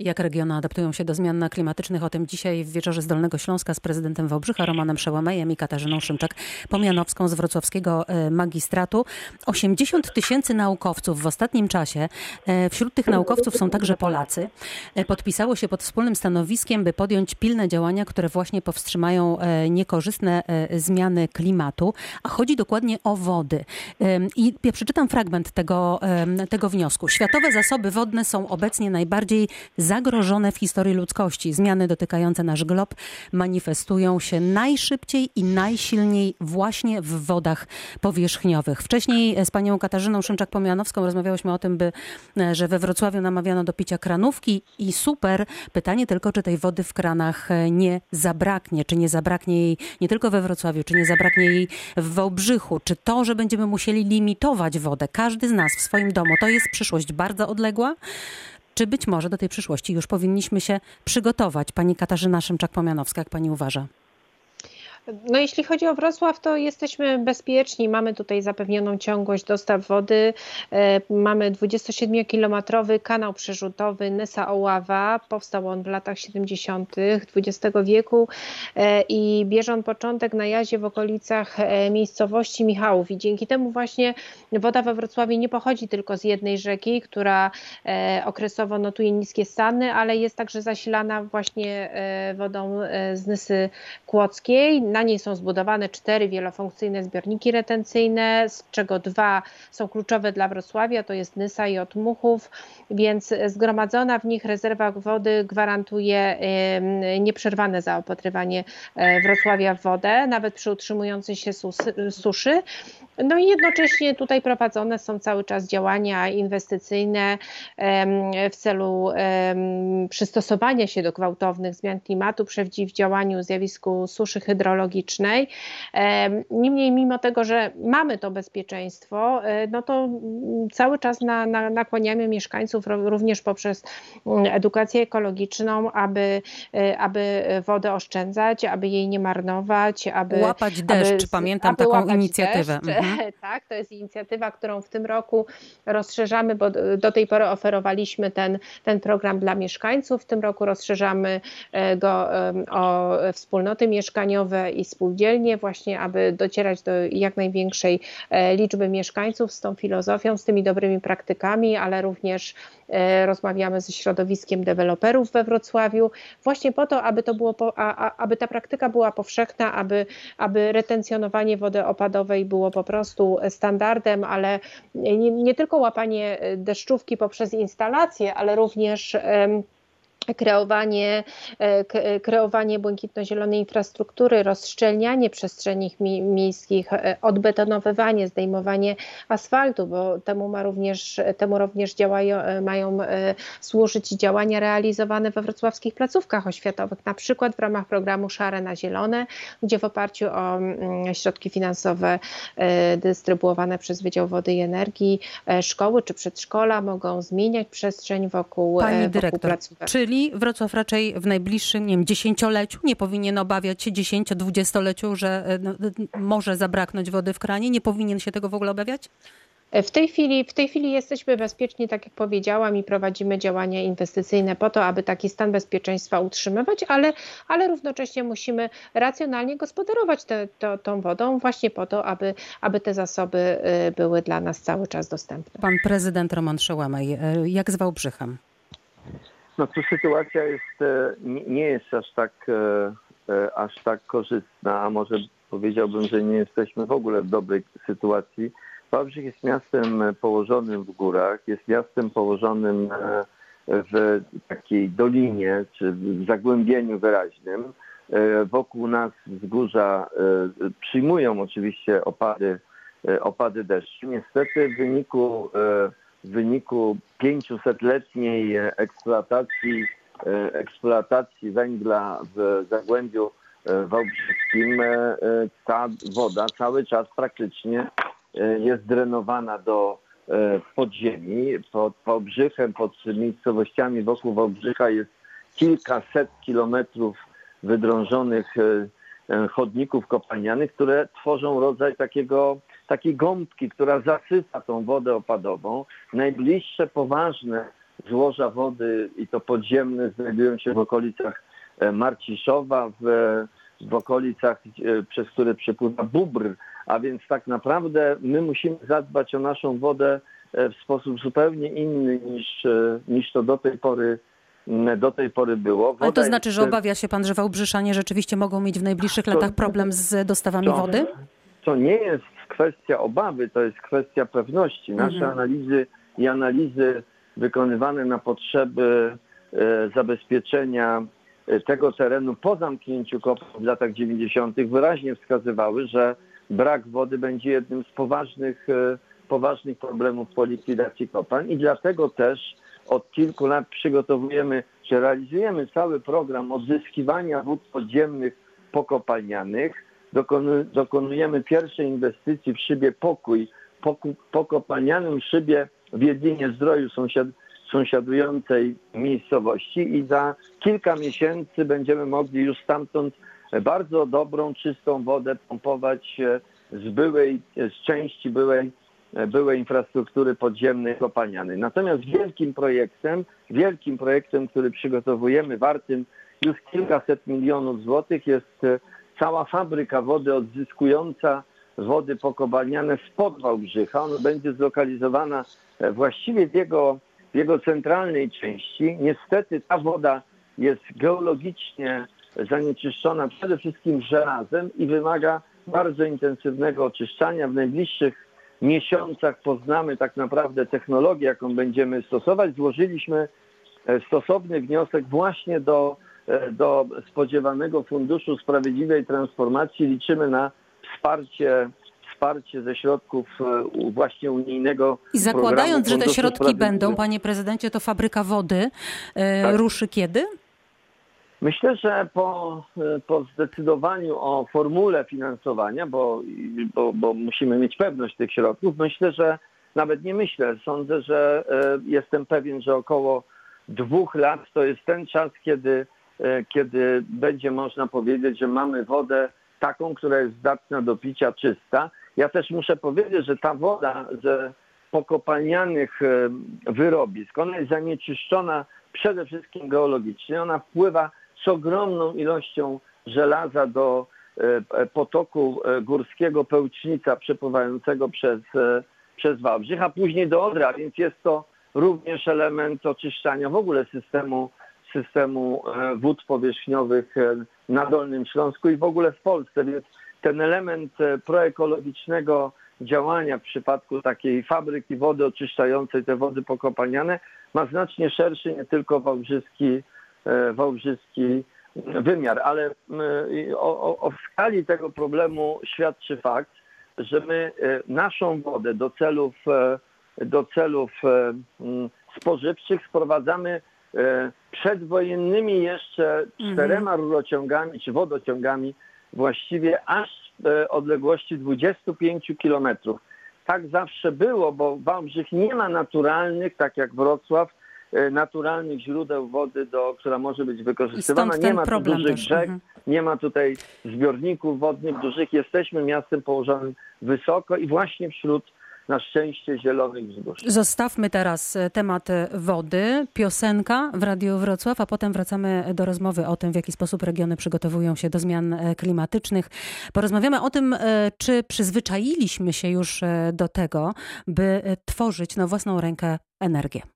Jak regiony adaptują się do zmian klimatycznych? O tym dzisiaj w wieczorze z Dolnego Śląska z prezydentem Wałbrzycha Romanem Przełamejem i Katarzyną Szymczak-Pomianowską z wrocławskiego e, magistratu. 80 tysięcy naukowców w ostatnim czasie, e, wśród tych naukowców są także Polacy, e, podpisało się pod wspólnym stanowiskiem, by podjąć pilne działania, które właśnie powstrzymają niekorzystne zmiany klimatu, a chodzi dokładnie o wody. I ja przeczytam fragment tego, tego wniosku. Światowe zasoby wodne są obecnie najbardziej zagrożone w historii ludzkości. Zmiany dotykające nasz glob manifestują się najszybciej i najsilniej właśnie w wodach powierzchniowych. Wcześniej z panią Katarzyną Szymczak-Pomianowską rozmawiałyśmy o tym, by, że we Wrocławiu namawiano do picia kranówki i super. Pytanie tylko, czy tej wody w kranach nie zabraknie, czy nie zabraknie jej nie tylko we Wrocławiu, czy nie zabraknie jej w Wałbrzychu, czy to, że będziemy musieli limitować wodę, każdy z nas w swoim domu, to jest przyszłość bardzo odległa, czy być może do tej przyszłości już powinniśmy się przygotować? Pani Katarzyna Szymczak-Pomianowska, jak pani uważa? No jeśli chodzi o Wrocław, to jesteśmy bezpieczni. Mamy tutaj zapewnioną ciągłość dostaw wody. E, mamy 27-kilometrowy kanał przerzutowy Nysa Oława. Powstał on w latach 70. XX wieku e, i bierze on początek na jazie w okolicach e, miejscowości Michałów. I dzięki temu właśnie woda we Wrocławiu nie pochodzi tylko z jednej rzeki, która okresowo notuje niskie stany, ale jest także zasilana właśnie wodą z Nysy Kłodzkiej na niej są zbudowane cztery wielofunkcyjne zbiorniki retencyjne, z czego dwa są kluczowe dla Wrocławia, to jest Nysa i Otmuchów, więc zgromadzona w nich rezerwa wody gwarantuje nieprzerwane zaopatrywanie e, Wrocławia w wodę, nawet przy utrzymującej się suszy. No i jednocześnie tutaj prowadzone są cały czas działania inwestycyjne w celu przystosowania się do gwałtownych zmian klimatu, przeciwdziałaniu zjawisku suszy hydrologicznej. Niemniej, mimo tego, że mamy to bezpieczeństwo, e, no to cały czas na, na, nakłaniamy mieszkańców również poprzez mm, edukację ekologiczną, aby, e, aby wodę oszczędzać, aby jej nie marnować, aby łapać deszcz. Aby, Pamiętam aby taką inicjatywę. Mhm. tak, to jest inicjatywa, którą w tym roku rozszerzamy, bo do tej pory oferowaliśmy ten, ten program dla mieszkańców. W tym roku rozszerzamy e, go o wspólnoty mieszkaniowe i spółdzielnie, właśnie aby docierać do jak największej e, liczby mieszkańców z tą filozofią, z tymi dobrymi praktykami, ale również e, rozmawiamy ze środowiskiem deweloperów we Wrocławiu, właśnie po to, aby, to było, aby ta praktyka była powszechna, aby, aby retencjonowanie wody opadowej było po prostu standardem, ale nie, nie tylko łapanie deszczówki poprzez instalacje, ale również kreowanie, e, kreowanie błękitno-zielonej infrastruktury, rozszczelnianie przestrzeni miejskich, e, odbetonowywanie, zdejmowanie asfaltu, bo temu, ma również, temu również działają, e, mają służyć działania realizowane we wrocławskich placówkach oświatowych, na przykład w ramach programu Szare na Zielone, gdzie w oparciu o mm, środki finansowe dystrybuowane przez Wydział Wody i Energii szkoły czy przedszkola mogą zmieniać przestrzeń wokół, Pani wokół dyrektor, placówek. Czyli Czyli Wrocław raczej w najbliższym, nie wiem, dziesięcioleciu nie powinien obawiać się dziesięcio-dwudziestoleciu, że e, no, może zabraknąć wody w kranie? Nie powinien się tego w ogóle obawiać? W tej, chwili, w tej chwili jesteśmy bezpieczni, tak jak powiedziałam, i prowadzimy działania inwestycyjne po to, aby taki stan bezpieczeństwa utrzymywać, ale, ale równocześnie musimy racjonalnie gospodarować te, to, tą wodą, właśnie po to, aby, aby te zasoby były dla nas cały czas dostępne. Pan prezydent Roman Szołamaj, jak zwał Brzychem? No tu sytuacja jest, e, nie jest aż tak, e, e, aż tak korzystna, a może powiedziałbym, że nie jesteśmy w ogóle w dobrej sytuacji. Wałbrzych jest miastem położonym w górach, jest miastem położonym w takiej dolinie, czy w zagłębieniu wyraźnym. Wokół nas wzgórza przyjmują oczywiście opady, opady deszczu. Niestety w wyniku w wyniku 500-letniej eksploatacji, e, eksploatacji węgla w Zagłębiu e, Wałbrzyskim e, ta woda cały czas praktycznie jest drenowana do podziemi. Pod Wałbrzychem, pod miejscowościami wokół Wałbrzycha jest kilkaset kilometrów wydrążonych chodników kopalnianych, które tworzą rodzaj takiego takiej gąbki, która zasysa tą wodę opadową. Najbliższe poważne złoża wody i to podziemne znajdują się w okolicach Marciszowa, w, w okolicach, przez które przepływa Bubr, a więc tak naprawdę my musimy zadbać o naszą wodę w sposób zupełnie inny niż, niż to do tej pory do tej pory było. Woda Ale to znaczy, jest... że obawia się pan, że Wałbrzyszanie rzeczywiście mogą mieć w najbliższych latach problem z dostawami to, wody? To nie jest kwestia obawy, to jest kwestia pewności. Nasze mhm. analizy i analizy wykonywane na potrzeby e, zabezpieczenia e, tego terenu po zamknięciu kopalń w latach 90. wyraźnie wskazywały, że brak wody będzie jednym z poważnych, e, poważnych problemów po likwidacji kopalń i dlatego też od kilku lat przygotowujemy, czy realizujemy cały program odzyskiwania wód podziemnych pokopalnianych. Dokonujemy pierwszej inwestycji w szybie Pokój, poku, pokopalnianym szybie w Jedlinie Zdroju sąsiad, sąsiadującej miejscowości i za kilka miesięcy będziemy mogli już stamtąd bardzo dobrą, czystą wodę pompować z byłej, z części byłej byłej infrastruktury podziemnej kopalnianej. Natomiast wielkim projektem, wielkim projektem, który przygotowujemy, wartym już kilkaset milionów złotych, jest e, cała fabryka wody odzyskująca wody pokopalniane spod Wałbrzycha. Ona będzie zlokalizowana e, właściwie w jego, w jego centralnej części. Niestety ta woda jest geologicznie zanieczyszczona przede wszystkim żelazem i wymaga bardzo intensywnego oczyszczania. W najbliższych miesiącach poznamy tak naprawdę technologię, jaką będziemy stosować. Złożyliśmy e, stosowny wniosek właśnie do, do spodziewanego Funduszu Sprawiedliwej Transformacji. Liczymy na wsparcie wsparcie ze środków e, właśnie unijnego. I zakładając, że te środki będą, panie prezydencie, to fabryka wody tak. ruszy kiedy? Myślę, że po, po zdecydowaniu o formule finansowania, bo, bo, bo musimy mieć pewność tych środków, myślę, że nawet nie myślę, sądzę, że e, jestem pewien, że około dwóch lat to jest ten czas, kiedy, e, kiedy będzie można powiedzieć, że mamy wodę taką, która jest zdatna do picia, czysta. Ja też muszę powiedzieć, że ta woda ze pokopalnianych e, wyrobisk, ona jest zanieczyszczona przede wszystkim geologicznie. Ona wpływa z ogromną ilością żelaza do e, potoku e, górskiego Pełcznica przepływającego przez, e, przez Wałbrzych, a później do Odra, więc jest to również element oczyszczania w ogóle systemu, systemu wód powierzchniowych na Dolnym Śląsku i w ogóle w Polsce, więc ten element proekologicznego działania w przypadku takiej fabryki wody oczyszczającej te wody pokopalniane ma znacznie szerszy nie tylko wałbrzyski E, wałbrzyski wymiar, ale o, o, skali tego problemu świadczy fakt, że my e, naszą wodę do celów, e, do celów spożywczych sprowadzamy przedwojennymi jeszcze czterema mhm. rurociągami czy wodociągami właściwie aż odległości 25 kilometrów. Tak zawsze było, bo Wałbrzych nie ma naturalnych, tak jak Wrocław, E, naturalnych źródeł wody, do, która może być wykorzystywana. Nie ma tu dużych rzek, mhm. nie ma tutaj zbiorników wodnych dużych. Jesteśmy miastem położonym wysoko i właśnie wśród na szczęście zielonych wzgórz. Zostawmy teraz e, temat e, wody, piosenka w Radiu Wrocław, a potem wracamy do rozmowy o tym, w jaki sposób regiony przygotowują się do zmian klimatycznych. Porozmawiamy o tym, czy przyzwyczailiśmy się już do tego, by tworzyć na własną rękę energię.